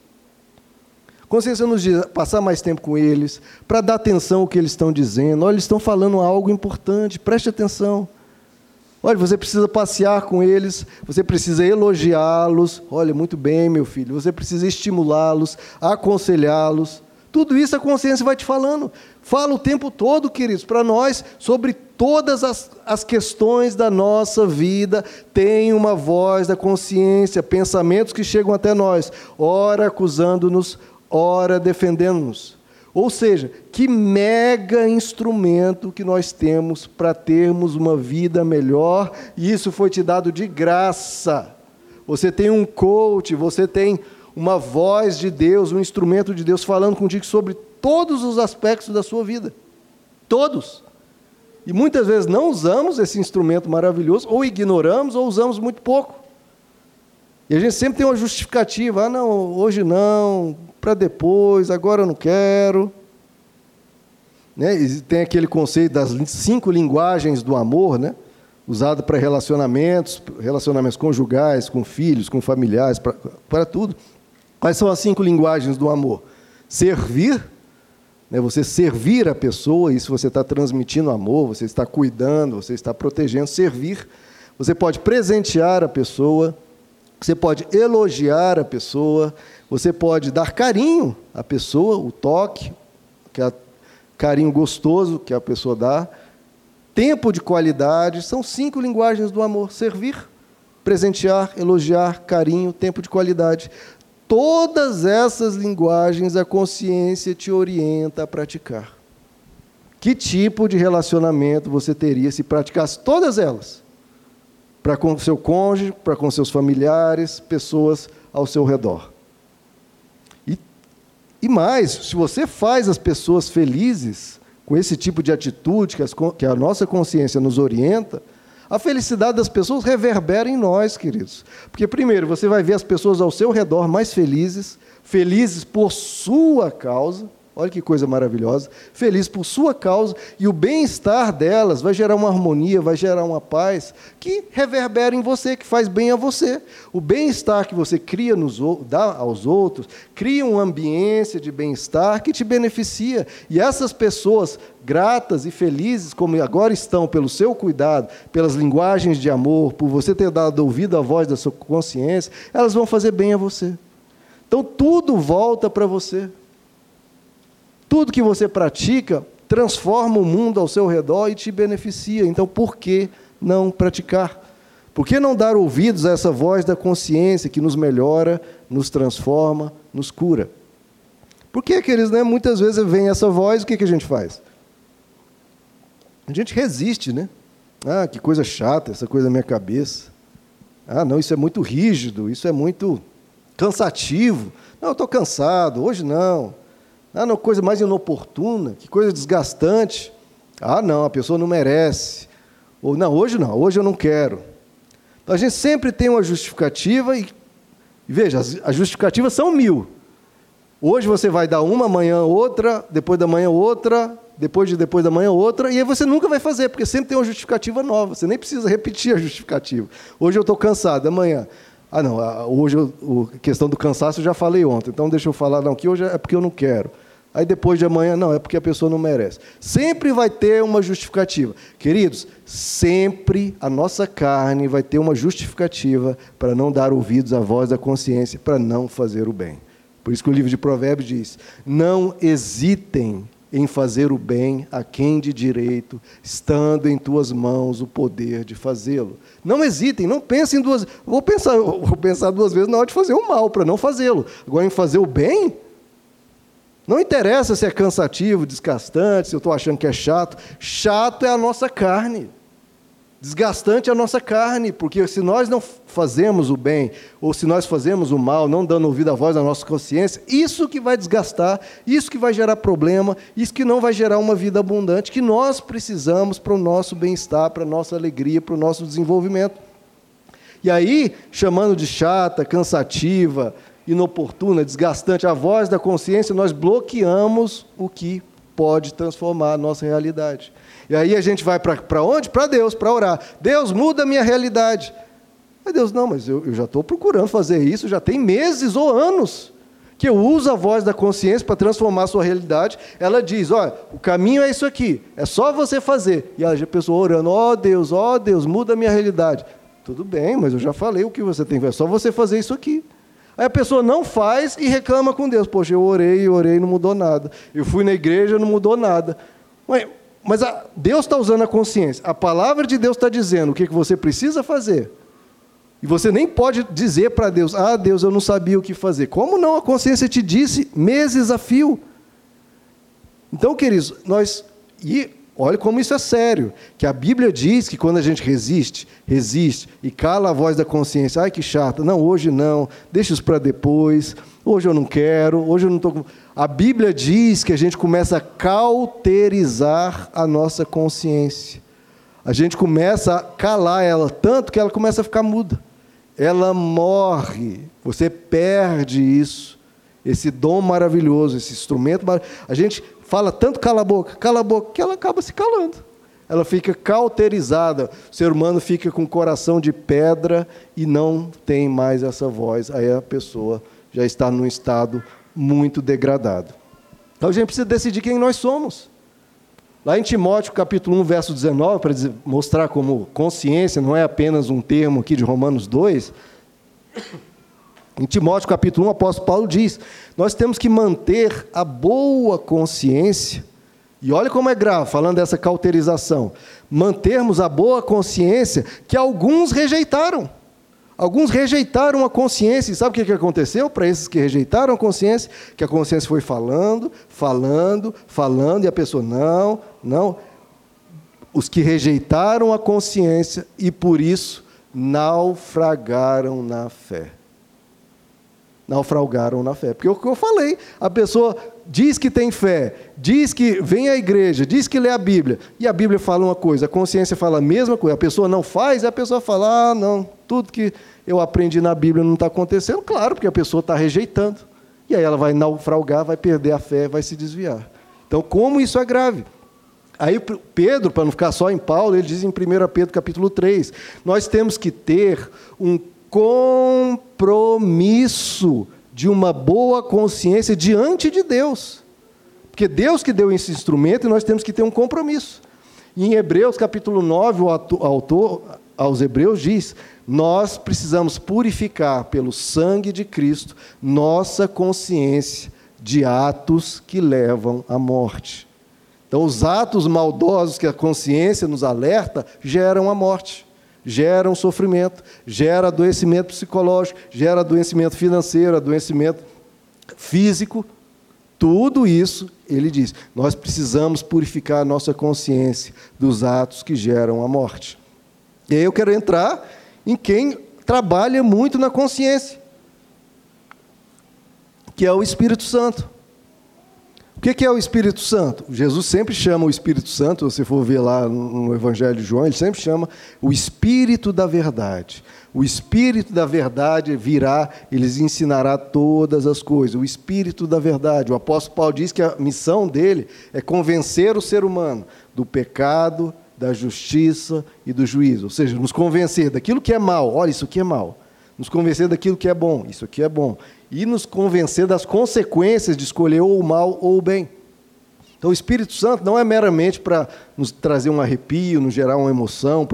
Consciência nos diz passar mais tempo com eles, para dar atenção ao que eles estão dizendo. Olha, eles estão falando algo importante, preste atenção. Olha, você precisa passear com eles, você precisa elogiá-los. Olha, muito bem, meu filho. Você precisa estimulá-los, aconselhá-los. Tudo isso a consciência vai te falando. Fala o tempo todo, queridos, para nós sobre todas as, as questões da nossa vida. Tem uma voz da consciência, pensamentos que chegam até nós, ora acusando-nos, ora defendendo-nos. Ou seja, que mega instrumento que nós temos para termos uma vida melhor, e isso foi te dado de graça. Você tem um coach, você tem uma voz de Deus, um instrumento de Deus falando contigo sobre todos os aspectos da sua vida. Todos. E muitas vezes não usamos esse instrumento maravilhoso, ou ignoramos, ou usamos muito pouco. E a gente sempre tem uma justificativa: ah, não, hoje não, para depois, agora eu não quero. Né? Tem aquele conceito das cinco linguagens do amor, né? usado para relacionamentos, relacionamentos conjugais, com filhos, com familiares, para tudo. Quais são as cinco linguagens do amor? Servir, né, você servir a pessoa, isso você está transmitindo amor, você está cuidando, você está protegendo. Servir. Você pode presentear a pessoa, você pode elogiar a pessoa, você pode dar carinho à pessoa, o toque, que é carinho gostoso que a pessoa dá. Tempo de qualidade, são cinco linguagens do amor: servir, presentear, elogiar, carinho, tempo de qualidade todas essas linguagens a consciência te orienta a praticar. Que tipo de relacionamento você teria se praticasse todas elas? Para com seu cônjuge, para com seus familiares, pessoas ao seu redor. E, e mais, se você faz as pessoas felizes com esse tipo de atitude que, as, que a nossa consciência nos orienta, a felicidade das pessoas reverbera em nós, queridos. Porque, primeiro, você vai ver as pessoas ao seu redor mais felizes, felizes por sua causa. Olha que coisa maravilhosa. Feliz por sua causa e o bem-estar delas vai gerar uma harmonia, vai gerar uma paz que reverbera em você, que faz bem a você. O bem-estar que você cria nos, dá aos outros, cria uma ambiência de bem-estar que te beneficia. E essas pessoas gratas e felizes, como agora estão pelo seu cuidado, pelas linguagens de amor, por você ter dado ouvido à voz da sua consciência, elas vão fazer bem a você. Então tudo volta para você. Tudo que você pratica transforma o mundo ao seu redor e te beneficia. Então, por que não praticar? Por que não dar ouvidos a essa voz da consciência que nos melhora, nos transforma, nos cura? Porque, aqueles, né, muitas vezes vem essa voz, o que, que a gente faz? A gente resiste, né? Ah, que coisa chata, essa coisa na minha cabeça. Ah, não, isso é muito rígido, isso é muito cansativo. Não, eu estou cansado, hoje não. Ah, não, coisa mais inoportuna, que coisa desgastante. Ah, não, a pessoa não merece. Ou não, hoje não, hoje eu não quero. Então a gente sempre tem uma justificativa e, veja, as, as justificativas são mil. Hoje você vai dar uma, amanhã outra, depois da manhã outra, depois de depois da manhã outra, e aí você nunca vai fazer, porque sempre tem uma justificativa nova. Você nem precisa repetir a justificativa. Hoje eu estou cansado, amanhã. Ah, não, hoje a questão do cansaço eu já falei ontem, então deixa eu falar, não, que hoje é porque eu não quero. Aí depois de amanhã, não, é porque a pessoa não merece. Sempre vai ter uma justificativa. Queridos, sempre a nossa carne vai ter uma justificativa para não dar ouvidos à voz da consciência, para não fazer o bem. Por isso que o livro de Provérbios diz: Não hesitem em fazer o bem a quem de direito, estando em tuas mãos o poder de fazê-lo. Não hesitem, não pensem duas vou pensar, vou pensar duas vezes na hora de fazer o mal, para não fazê-lo. Agora, em fazer o bem, não interessa se é cansativo, desgastante, se eu estou achando que é chato. Chato é a nossa carne. Desgastante é a nossa carne, porque se nós não fazemos o bem, ou se nós fazemos o mal, não dando ouvido à voz da nossa consciência, isso que vai desgastar, isso que vai gerar problema, isso que não vai gerar uma vida abundante, que nós precisamos para o nosso bem-estar, para a nossa alegria, para o nosso desenvolvimento. E aí, chamando de chata, cansativa, inoportuna, desgastante, a voz da consciência, nós bloqueamos o que pode transformar a nossa realidade. E aí a gente vai para onde? Para Deus, para orar. Deus, muda a minha realidade. Mas Deus, não, mas eu, eu já estou procurando fazer isso, já tem meses ou anos que eu uso a voz da consciência para transformar a sua realidade. Ela diz: olha, o caminho é isso aqui, é só você fazer. E a pessoa orando: ó oh, Deus, ó oh, Deus, muda a minha realidade. Tudo bem, mas eu já falei o que você tem que fazer, é só você fazer isso aqui. Aí a pessoa não faz e reclama com Deus: poxa, eu orei, orei, não mudou nada. Eu fui na igreja, não mudou nada. Mas Deus está usando a consciência. A palavra de Deus está dizendo o que, que você precisa fazer. E você nem pode dizer para Deus: Ah, Deus, eu não sabia o que fazer. Como não? A consciência te disse meses a fio. Então, queridos, nós. E olha como isso é sério. Que a Bíblia diz que quando a gente resiste, resiste e cala a voz da consciência: Ai, que chata. Não, hoje não. Deixa isso para depois. Hoje eu não quero. Hoje eu não estou. A Bíblia diz que a gente começa a cauterizar a nossa consciência. A gente começa a calar ela tanto que ela começa a ficar muda. Ela morre. Você perde isso. Esse dom maravilhoso, esse instrumento maravilhoso. A gente fala tanto cala a boca, cala a boca, que ela acaba se calando. Ela fica cauterizada. O ser humano fica com o coração de pedra e não tem mais essa voz. Aí a pessoa já está num estado muito degradado. Então a gente precisa decidir quem nós somos. Lá em Timóteo, capítulo 1, verso 19, para mostrar como consciência não é apenas um termo aqui de Romanos 2, em Timóteo, capítulo 1, o apóstolo Paulo diz: Nós temos que manter a boa consciência, e olha como é grave, falando dessa cauterização, mantermos a boa consciência que alguns rejeitaram. Alguns rejeitaram a consciência, e sabe o que aconteceu para esses que rejeitaram a consciência? Que a consciência foi falando, falando, falando, e a pessoa, não, não. Os que rejeitaram a consciência e por isso naufragaram na fé. Naufragaram na fé. Porque o que eu falei, a pessoa diz que tem fé, diz que vem à igreja, diz que lê a Bíblia, e a Bíblia fala uma coisa, a consciência fala a mesma coisa, a pessoa não faz, e a pessoa fala, ah, não, tudo que eu aprendi na Bíblia não está acontecendo, claro, porque a pessoa está rejeitando. E aí ela vai naufragar, vai perder a fé, vai se desviar. Então, como isso é grave? Aí Pedro, para não ficar só em Paulo, ele diz em 1 Pedro capítulo 3, nós temos que ter um compromisso de uma boa consciência diante de Deus. Porque Deus que deu esse instrumento e nós temos que ter um compromisso. E em Hebreus capítulo 9, o autor aos Hebreus diz: nós precisamos purificar pelo sangue de Cristo nossa consciência de atos que levam à morte. Então, os atos maldosos que a consciência nos alerta geram a morte, geram sofrimento, gera adoecimento psicológico, gera adoecimento financeiro, adoecimento físico. Tudo isso, ele diz, nós precisamos purificar a nossa consciência dos atos que geram a morte. E aí eu quero entrar em quem trabalha muito na consciência, que é o Espírito Santo. O que é o Espírito Santo? Jesus sempre chama o Espírito Santo, se você for ver lá no Evangelho de João, ele sempre chama o Espírito da Verdade. O Espírito da Verdade virá, ele ensinará todas as coisas. O Espírito da Verdade. O apóstolo Paulo diz que a missão dele é convencer o ser humano do pecado, da justiça e do juízo, ou seja, nos convencer daquilo que é mal. Olha, isso aqui é mal. Nos convencer daquilo que é bom, isso aqui é bom, e nos convencer das consequências de escolher ou o mal ou o bem. Então, o Espírito Santo não é meramente para nos trazer um arrepio, nos gerar uma emoção,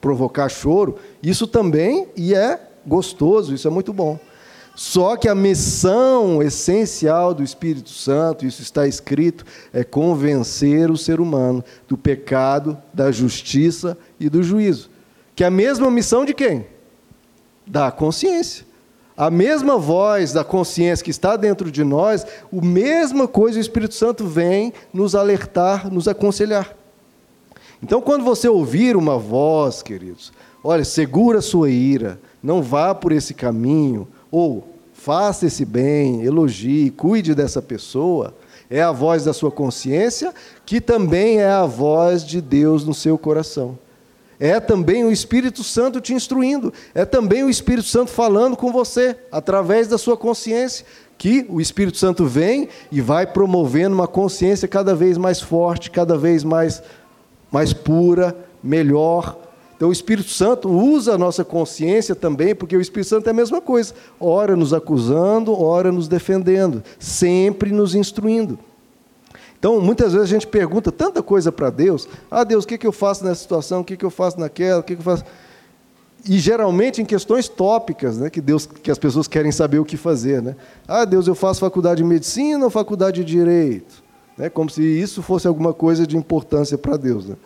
provocar choro. Isso também, e é gostoso, isso é muito bom. Só que a missão essencial do Espírito Santo, isso está escrito, é convencer o ser humano do pecado, da justiça e do juízo. Que é a mesma missão de quem? Da consciência. A mesma voz da consciência que está dentro de nós, a mesma coisa o Espírito Santo vem nos alertar, nos aconselhar. Então, quando você ouvir uma voz, queridos, olha, segura a sua ira, não vá por esse caminho, ou faça esse bem, elogie, cuide dessa pessoa, é a voz da sua consciência, que também é a voz de Deus no seu coração é também o Espírito Santo te instruindo, é também o Espírito Santo falando com você, através da sua consciência, que o Espírito Santo vem e vai promovendo uma consciência cada vez mais forte, cada vez mais, mais pura, melhor. Então o Espírito Santo usa a nossa consciência também, porque o Espírito Santo é a mesma coisa, ora nos acusando, ora nos defendendo, sempre nos instruindo. Então, muitas vezes a gente pergunta tanta coisa para Deus. Ah, Deus, o que, que eu faço nessa situação? O que, que eu faço naquela? O que, que eu faço? E geralmente em questões tópicas, né, que Deus, que as pessoas querem saber o que fazer, né? Ah, Deus, eu faço faculdade de medicina ou faculdade de direito? Né, como se isso fosse alguma coisa de importância para Deus. Né?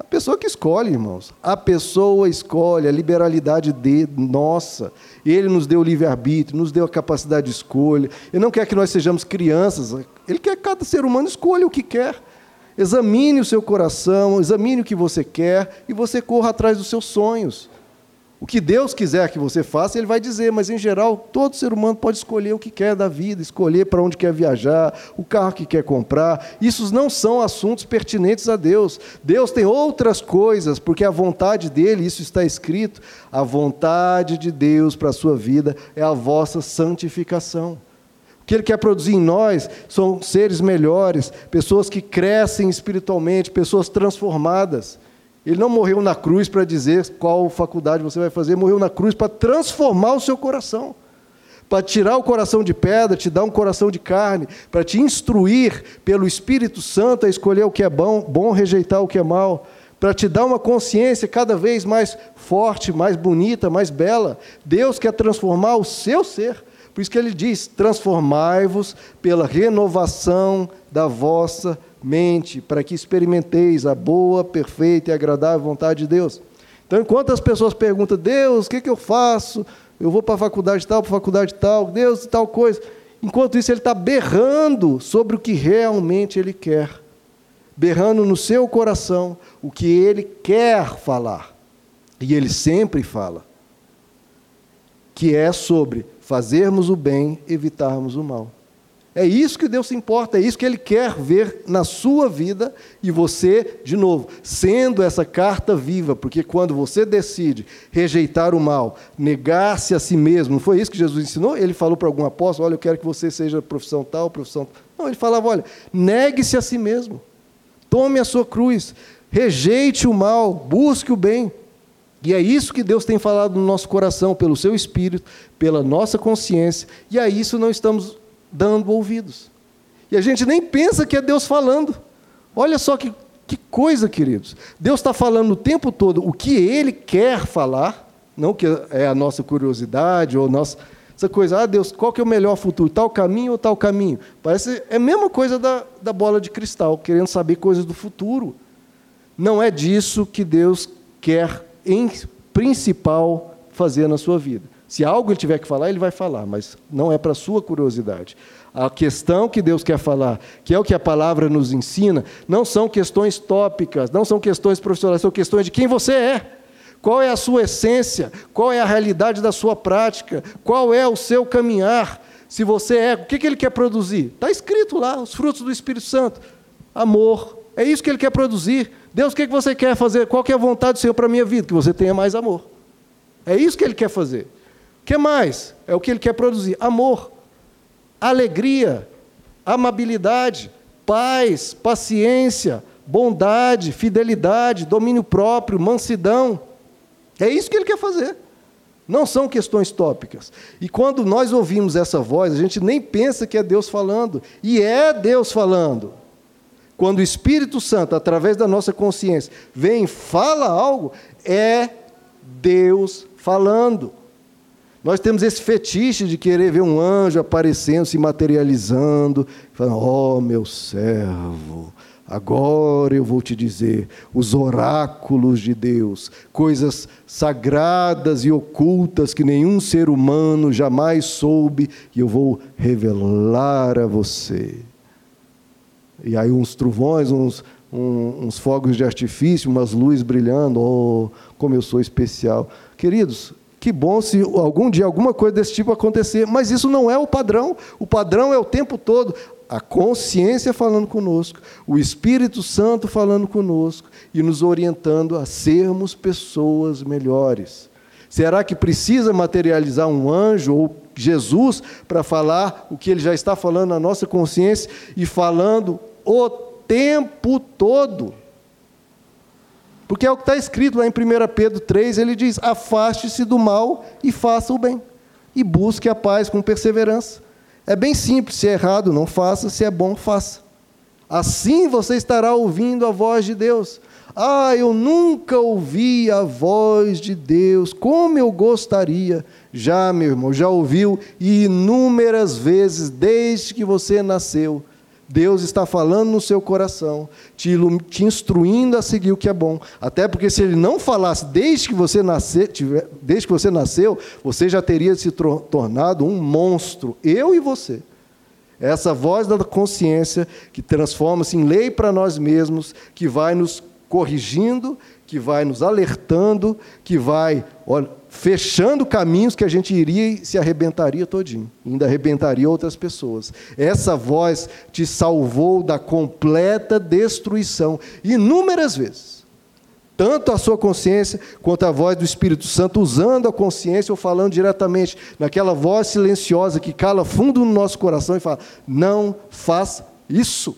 A pessoa que escolhe, irmãos. A pessoa escolhe, a liberalidade de nossa. Ele nos deu o livre-arbítrio, nos deu a capacidade de escolha. Ele não quer que nós sejamos crianças. Ele quer que cada ser humano escolha o que quer. Examine o seu coração, examine o que você quer e você corra atrás dos seus sonhos. O que Deus quiser que você faça, Ele vai dizer, mas em geral, todo ser humano pode escolher o que quer da vida, escolher para onde quer viajar, o carro que quer comprar. Isso não são assuntos pertinentes a Deus. Deus tem outras coisas, porque a vontade dele, isso está escrito, a vontade de Deus para a sua vida é a vossa santificação. O que Ele quer produzir em nós são seres melhores, pessoas que crescem espiritualmente, pessoas transformadas. Ele não morreu na cruz para dizer qual faculdade você vai fazer, morreu na cruz para transformar o seu coração, para tirar o coração de pedra, te dar um coração de carne, para te instruir pelo Espírito Santo a escolher o que é bom, bom rejeitar o que é mal, para te dar uma consciência cada vez mais forte, mais bonita, mais bela. Deus quer transformar o seu ser. Por isso que ele diz: transformai-vos pela renovação da vossa mente, para que experimenteis a boa, perfeita e agradável vontade de Deus. Então, enquanto as pessoas perguntam, Deus, o que, que eu faço? Eu vou para a faculdade tal, para a faculdade tal, Deus, tal coisa. Enquanto isso, ele está berrando sobre o que realmente ele quer. Berrando no seu coração o que ele quer falar. E ele sempre fala. Que é sobre fazermos o bem, evitarmos o mal. É isso que Deus se importa, é isso que Ele quer ver na sua vida e você, de novo, sendo essa carta viva, porque quando você decide rejeitar o mal, negar-se a si mesmo, não foi isso que Jesus ensinou? Ele falou para algum apóstolo: Olha, eu quero que você seja profissão tal, profissão. Não, ele falava: Olha, negue-se a si mesmo, tome a sua cruz, rejeite o mal, busque o bem. E é isso que Deus tem falado no nosso coração, pelo seu espírito, pela nossa consciência, e a isso não estamos dando ouvidos. E a gente nem pensa que é Deus falando. Olha só que, que coisa, queridos. Deus está falando o tempo todo o que Ele quer falar, não que é a nossa curiosidade ou nossa essa coisa, ah, Deus, qual que é o melhor futuro? Tal caminho ou tal caminho? Parece é a mesma coisa da, da bola de cristal, querendo saber coisas do futuro. Não é disso que Deus quer, em principal, fazer na sua vida. Se algo ele tiver que falar, ele vai falar, mas não é para sua curiosidade. A questão que Deus quer falar, que é o que a palavra nos ensina, não são questões tópicas, não são questões profissionais, são questões de quem você é. Qual é a sua essência? Qual é a realidade da sua prática? Qual é o seu caminhar? Se você é, o que, que ele quer produzir? Está escrito lá, os frutos do Espírito Santo. Amor. É isso que ele quer produzir. Deus, o que, que você quer fazer? Qual é a vontade do Senhor para a minha vida? Que você tenha mais amor. É isso que ele quer fazer que mais? É o que ele quer produzir: amor, alegria, amabilidade, paz, paciência, bondade, fidelidade, domínio próprio, mansidão. É isso que ele quer fazer. Não são questões tópicas. E quando nós ouvimos essa voz, a gente nem pensa que é Deus falando, e é Deus falando. Quando o Espírito Santo, através da nossa consciência, vem e fala algo, é Deus falando. Nós temos esse fetiche de querer ver um anjo aparecendo, se materializando, falando: oh, meu servo, agora eu vou te dizer os oráculos de Deus, coisas sagradas e ocultas que nenhum ser humano jamais soube, e eu vou revelar a você. E aí uns trovões, uns, um, uns fogos de artifício, umas luzes brilhando, oh, como eu sou especial. Queridos, que bom se algum dia alguma coisa desse tipo acontecer, mas isso não é o padrão. O padrão é o tempo todo a consciência falando conosco, o Espírito Santo falando conosco e nos orientando a sermos pessoas melhores. Será que precisa materializar um anjo ou Jesus para falar o que ele já está falando na nossa consciência e falando o tempo todo? Porque é o que está escrito lá em 1 Pedro 3, ele diz: afaste-se do mal e faça o bem, e busque a paz com perseverança. É bem simples, se é errado, não faça, se é bom, faça. Assim você estará ouvindo a voz de Deus. Ah, eu nunca ouvi a voz de Deus, como eu gostaria. Já, meu irmão, já ouviu inúmeras vezes desde que você nasceu. Deus está falando no seu coração, te, te, instruindo a seguir o que é bom. Até porque se ele não falasse desde que você, nasce, tiver, desde que você nasceu, você já teria se tornado um monstro, eu e você. Essa voz da consciência que transforma-se em lei para nós mesmos, que vai nos corrigindo, que vai nos alertando, que vai olha, fechando caminhos que a gente iria e se arrebentaria todinho, ainda arrebentaria outras pessoas. Essa voz te salvou da completa destruição inúmeras vezes. Tanto a sua consciência quanto a voz do Espírito Santo usando a consciência ou falando diretamente naquela voz silenciosa que cala fundo no nosso coração e fala: "Não faça isso".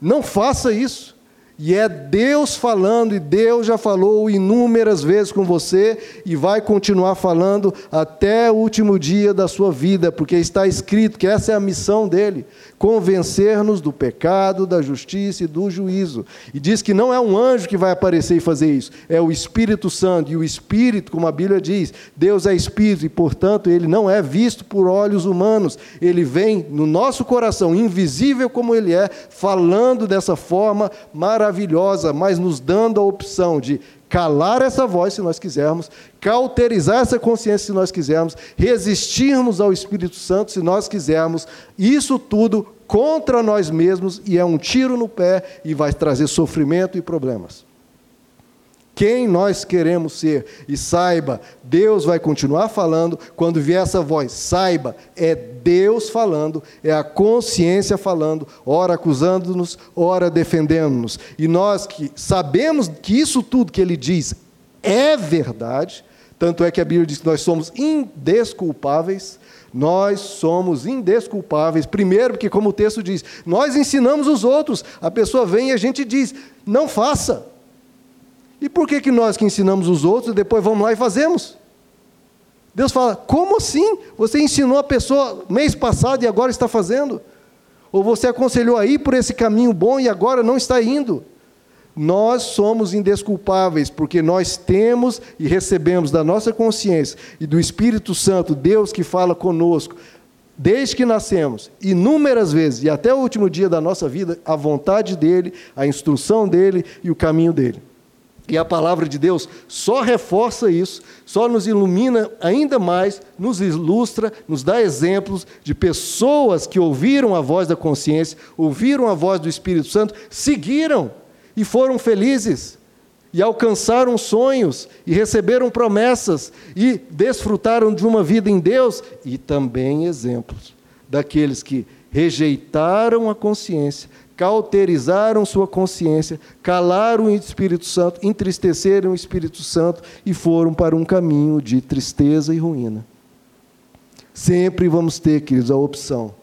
Não faça isso. E é Deus falando, e Deus já falou inúmeras vezes com você, e vai continuar falando até o último dia da sua vida, porque está escrito que essa é a missão dele convencer-nos do pecado, da justiça e do juízo. E diz que não é um anjo que vai aparecer e fazer isso, é o Espírito Santo. E o Espírito, como a Bíblia diz, Deus é Espírito, e portanto ele não é visto por olhos humanos, ele vem no nosso coração, invisível como ele é, falando dessa forma maravilhosa maravilhosa, mas nos dando a opção de calar essa voz se nós quisermos, cauterizar essa consciência se nós quisermos, resistirmos ao Espírito Santo se nós quisermos, isso tudo contra nós mesmos e é um tiro no pé e vai trazer sofrimento e problemas quem nós queremos ser. E saiba, Deus vai continuar falando quando vier essa voz. Saiba, é Deus falando, é a consciência falando, ora acusando-nos, ora defendendo-nos. E nós que sabemos que isso tudo que ele diz é verdade, tanto é que a Bíblia diz que nós somos indesculpáveis. Nós somos indesculpáveis. Primeiro, porque, como o texto diz, nós ensinamos os outros. A pessoa vem e a gente diz: não faça. E por que, que nós que ensinamos os outros, depois vamos lá e fazemos? Deus fala: como assim? Você ensinou a pessoa mês passado e agora está fazendo? Ou você aconselhou a ir por esse caminho bom e agora não está indo? Nós somos indesculpáveis, porque nós temos e recebemos da nossa consciência e do Espírito Santo, Deus que fala conosco, desde que nascemos, inúmeras vezes, e até o último dia da nossa vida, a vontade dEle, a instrução dEle e o caminho dEle. E a palavra de Deus só reforça isso, só nos ilumina ainda mais, nos ilustra, nos dá exemplos de pessoas que ouviram a voz da consciência, ouviram a voz do Espírito Santo, seguiram e foram felizes, e alcançaram sonhos, e receberam promessas, e desfrutaram de uma vida em Deus, e também exemplos daqueles que rejeitaram a consciência, cauterizaram sua consciência, calaram o Espírito Santo, entristeceram o Espírito Santo e foram para um caminho de tristeza e ruína. Sempre vamos ter, queridos, a opção.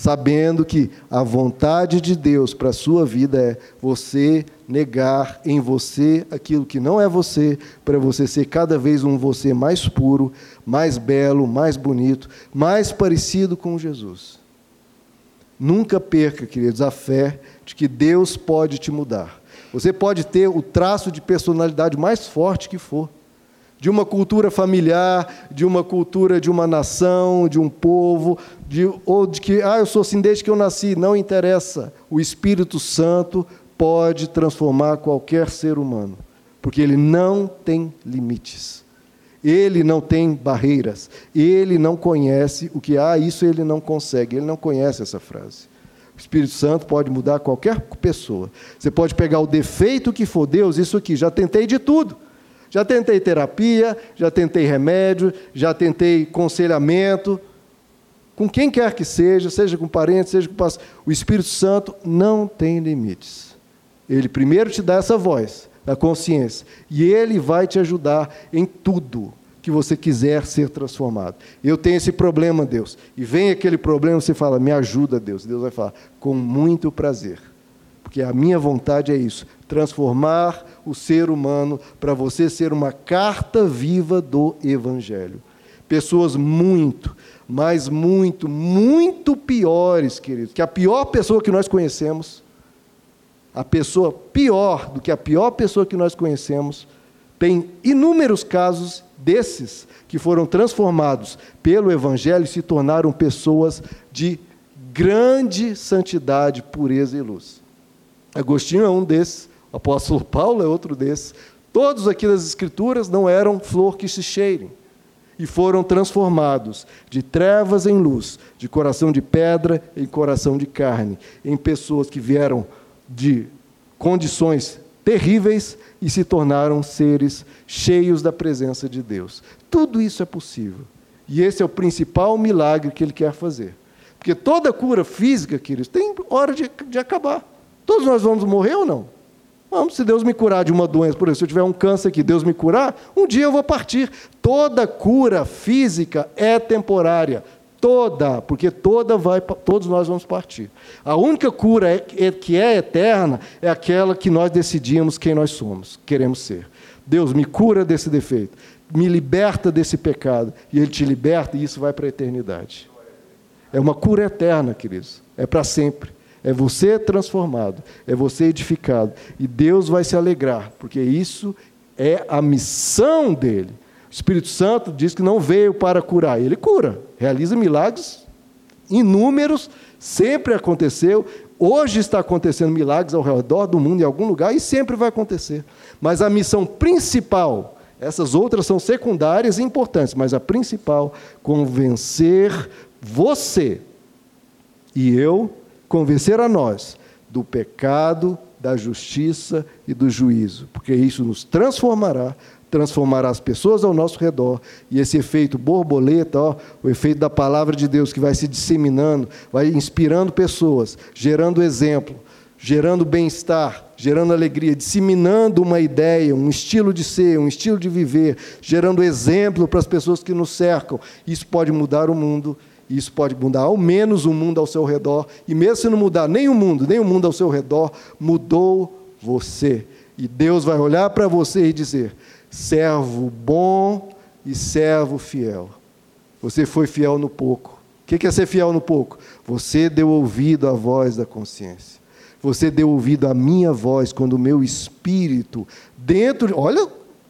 sabendo que a vontade de Deus para a sua vida é você negar em você aquilo que não é você, para você ser cada vez um você mais puro, mais belo, mais bonito, mais parecido com Jesus. Nunca perca, queridos, a fé de que Deus pode te mudar. Você pode ter o traço de personalidade mais forte que for de uma cultura familiar, de uma cultura de uma nação, de um povo, de, ou de que, ah, eu sou assim desde que eu nasci. Não interessa. O Espírito Santo pode transformar qualquer ser humano, porque ele não tem limites. Ele não tem barreiras. Ele não conhece o que há, isso ele não consegue. Ele não conhece essa frase. O Espírito Santo pode mudar qualquer pessoa. Você pode pegar o defeito que for, Deus, isso aqui, já tentei de tudo. Já tentei terapia, já tentei remédio, já tentei conselhamento. Com quem quer que seja, seja com parente, seja com pastor, o Espírito Santo não tem limites. Ele primeiro te dá essa voz, da consciência, e ele vai te ajudar em tudo que você quiser ser transformado. Eu tenho esse problema, Deus. E vem aquele problema, você fala: "Me ajuda, Deus". Deus vai falar: "Com muito prazer". Porque a minha vontade é isso, transformar o ser humano para você ser uma carta viva do Evangelho. Pessoas muito, mas muito, muito piores, queridos, que a pior pessoa que nós conhecemos, a pessoa pior do que a pior pessoa que nós conhecemos, tem inúmeros casos desses que foram transformados pelo Evangelho e se tornaram pessoas de grande santidade, pureza e luz. Agostinho é um desses, o apóstolo Paulo é outro desses. Todos aqui das Escrituras não eram flor que se cheirem e foram transformados de trevas em luz, de coração de pedra em coração de carne, em pessoas que vieram de condições terríveis e se tornaram seres cheios da presença de Deus. Tudo isso é possível. E esse é o principal milagre que ele quer fazer. Porque toda cura física, queridos, tem hora de, de acabar. Todos nós vamos morrer ou não? Vamos, se Deus me curar de uma doença, por exemplo, se eu tiver um câncer aqui, Deus me curar, um dia eu vou partir. Toda cura física é temporária. Toda, porque toda vai, todos nós vamos partir. A única cura é, é, que é eterna é aquela que nós decidimos quem nós somos, queremos ser. Deus me cura desse defeito, me liberta desse pecado, e Ele te liberta, e isso vai para a eternidade. É uma cura eterna, queridos, é para sempre. É você transformado, é você edificado. E Deus vai se alegrar, porque isso é a missão dele. O Espírito Santo diz que não veio para curar, ele cura, realiza milagres inúmeros, sempre aconteceu. Hoje está acontecendo milagres ao redor do mundo, em algum lugar, e sempre vai acontecer. Mas a missão principal, essas outras são secundárias e importantes, mas a principal, convencer você e eu convencer a nós do pecado, da justiça e do juízo, porque isso nos transformará, transformará as pessoas ao nosso redor, e esse efeito borboleta, ó, o efeito da palavra de Deus que vai se disseminando, vai inspirando pessoas, gerando exemplo, gerando bem-estar, gerando alegria, disseminando uma ideia, um estilo de ser, um estilo de viver, gerando exemplo para as pessoas que nos cercam. Isso pode mudar o mundo isso pode mudar ao menos o mundo ao seu redor. E mesmo se não mudar nem o mundo, nem o mundo ao seu redor, mudou você. E Deus vai olhar para você e dizer: servo bom e servo fiel. Você foi fiel no pouco. O que é ser fiel no pouco? Você deu ouvido à voz da consciência. Você deu ouvido à minha voz quando o meu espírito dentro. Olha,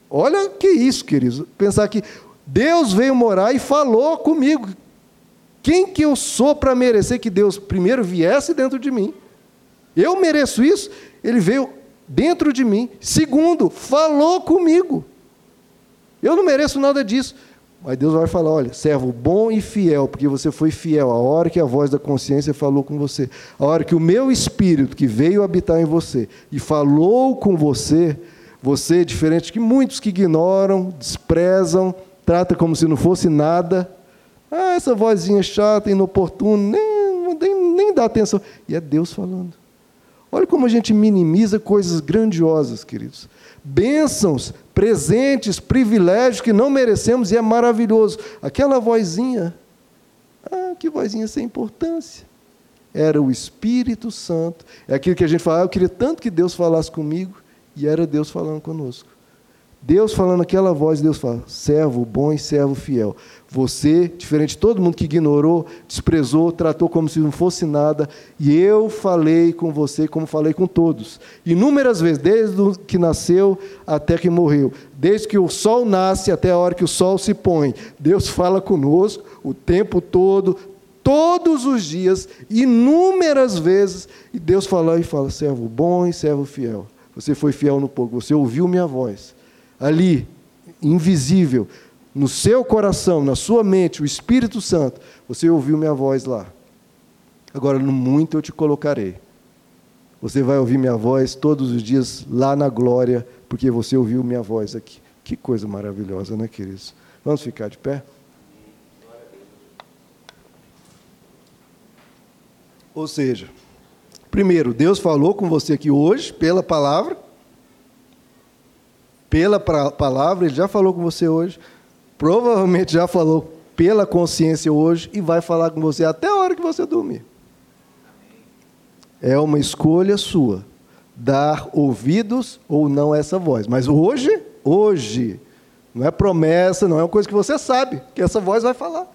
olha que isso, queridos. Pensar que Deus veio morar e falou comigo. Quem que eu sou para merecer que Deus primeiro viesse dentro de mim? Eu mereço isso? Ele veio dentro de mim. Segundo, falou comigo. Eu não mereço nada disso. Mas Deus vai falar: olha, servo bom e fiel, porque você foi fiel a hora que a voz da consciência falou com você, a hora que o meu espírito que veio habitar em você e falou com você, você, diferente que muitos que ignoram, desprezam, trata como se não fosse nada, ah, essa vozinha chata, inoportuna, nem, nem, nem dá atenção. E é Deus falando. Olha como a gente minimiza coisas grandiosas, queridos. Bênçãos, presentes, privilégios que não merecemos e é maravilhoso. Aquela vozinha, ah, que vozinha sem importância. Era o Espírito Santo. É aquilo que a gente fala, ah, eu queria tanto que Deus falasse comigo, e era Deus falando conosco. Deus falando aquela voz, Deus fala: servo bom e servo fiel. Você, diferente de todo mundo que ignorou, desprezou, tratou como se não fosse nada, e eu falei com você como falei com todos. Inúmeras vezes, desde que nasceu até que morreu, desde que o sol nasce até a hora que o sol se põe. Deus fala conosco o tempo todo, todos os dias, inúmeras vezes, e Deus fala e fala: servo bom e servo fiel. Você foi fiel no pouco, você ouviu minha voz ali, invisível, no seu coração, na sua mente, o Espírito Santo, você ouviu minha voz lá. Agora, no muito eu te colocarei. Você vai ouvir minha voz todos os dias lá na glória, porque você ouviu minha voz aqui. Que coisa maravilhosa, né, queridos? Vamos ficar de pé? Ou seja, primeiro, Deus falou com você aqui hoje, pela palavra pela palavra, ele já falou com você hoje, provavelmente já falou pela consciência hoje e vai falar com você até a hora que você dormir. É uma escolha sua dar ouvidos ou não a essa voz. Mas hoje, hoje, não é promessa, não é uma coisa que você sabe que essa voz vai falar.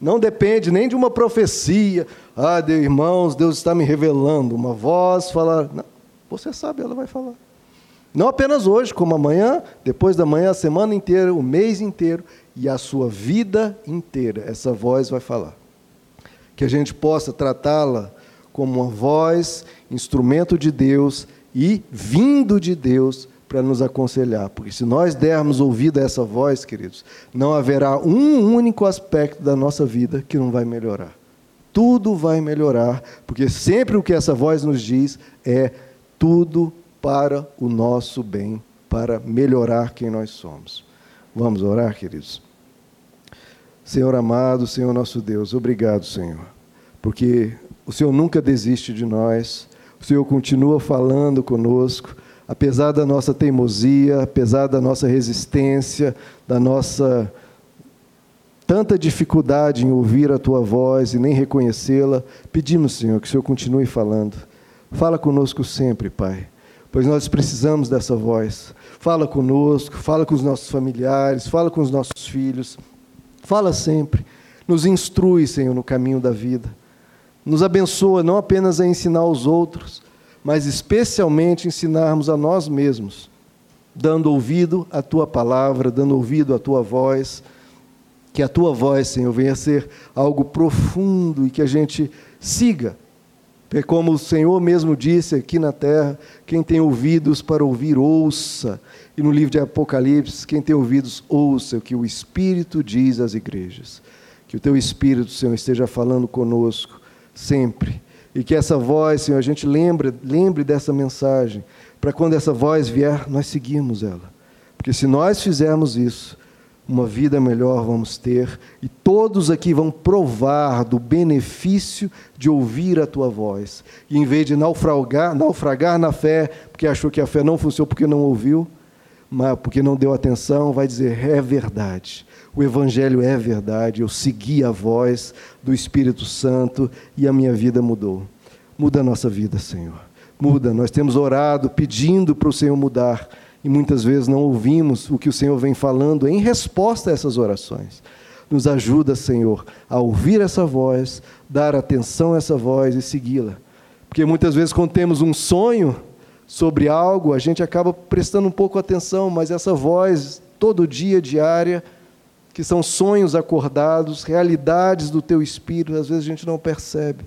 Não depende nem de uma profecia. Ah, Deus, irmãos, Deus está me revelando. Uma voz falar. Não, você sabe, ela vai falar. Não apenas hoje, como amanhã, depois da manhã, a semana inteira, o mês inteiro e a sua vida inteira. Essa voz vai falar. Que a gente possa tratá-la como uma voz, instrumento de Deus e vindo de Deus para nos aconselhar. Porque se nós dermos ouvido a essa voz, queridos, não haverá um único aspecto da nossa vida que não vai melhorar. Tudo vai melhorar, porque sempre o que essa voz nos diz é tudo para o nosso bem, para melhorar quem nós somos. Vamos orar, queridos? Senhor amado, Senhor nosso Deus, obrigado, Senhor, porque o Senhor nunca desiste de nós, o Senhor continua falando conosco, apesar da nossa teimosia, apesar da nossa resistência, da nossa tanta dificuldade em ouvir a tua voz e nem reconhecê-la, pedimos, Senhor, que o Senhor continue falando. Fala conosco sempre, Pai pois nós precisamos dessa voz. Fala conosco, fala com os nossos familiares, fala com os nossos filhos, fala sempre. Nos instrui, Senhor, no caminho da vida. Nos abençoa não apenas a ensinar aos outros, mas especialmente ensinarmos a nós mesmos, dando ouvido à tua palavra, dando ouvido à tua voz. Que a tua voz, Senhor, venha ser algo profundo e que a gente siga é como o Senhor mesmo disse aqui na terra: quem tem ouvidos para ouvir, ouça. E no livro de Apocalipse, quem tem ouvidos, ouça o que o Espírito diz às igrejas. Que o teu Espírito, Senhor, esteja falando conosco sempre. E que essa voz, Senhor, a gente lembre, lembre dessa mensagem, para quando essa voz vier, nós seguimos ela. Porque se nós fizermos isso, uma vida melhor vamos ter e todos aqui vão provar do benefício de ouvir a tua voz. E em vez de naufragar, naufragar na fé, porque achou que a fé não funcionou porque não ouviu, mas porque não deu atenção, vai dizer: é verdade. O Evangelho é verdade. Eu segui a voz do Espírito Santo e a minha vida mudou. Muda a nossa vida, Senhor. Muda. Nós temos orado pedindo para o Senhor mudar e muitas vezes não ouvimos o que o Senhor vem falando em resposta a essas orações. Nos ajuda, Senhor, a ouvir essa voz, dar atenção a essa voz e segui-la. Porque muitas vezes, quando temos um sonho sobre algo, a gente acaba prestando um pouco atenção, mas essa voz, todo dia, diária, que são sonhos acordados, realidades do teu espírito, às vezes a gente não percebe.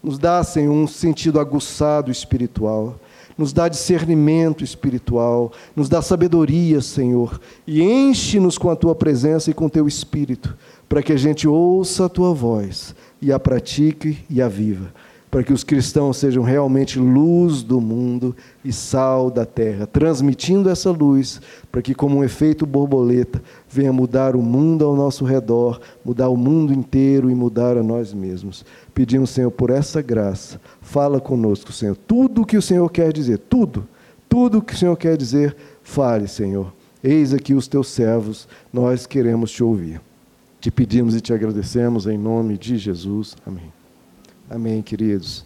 Nos dá, Senhor, um sentido aguçado espiritual nos dá discernimento espiritual, nos dá sabedoria, Senhor, e enche-nos com a tua presença e com teu espírito, para que a gente ouça a tua voz e a pratique e a viva para que os cristãos sejam realmente luz do mundo e sal da terra, transmitindo essa luz para que, como um efeito borboleta, venha mudar o mundo ao nosso redor, mudar o mundo inteiro e mudar a nós mesmos. Pedimos, Senhor, por essa graça. Fala conosco, Senhor. Tudo o que o Senhor quer dizer, tudo, tudo o que o Senhor quer dizer, fale, Senhor. Eis aqui os teus servos, nós queremos te ouvir. Te pedimos e te agradecemos em nome de Jesus. Amém. Amém, queridos.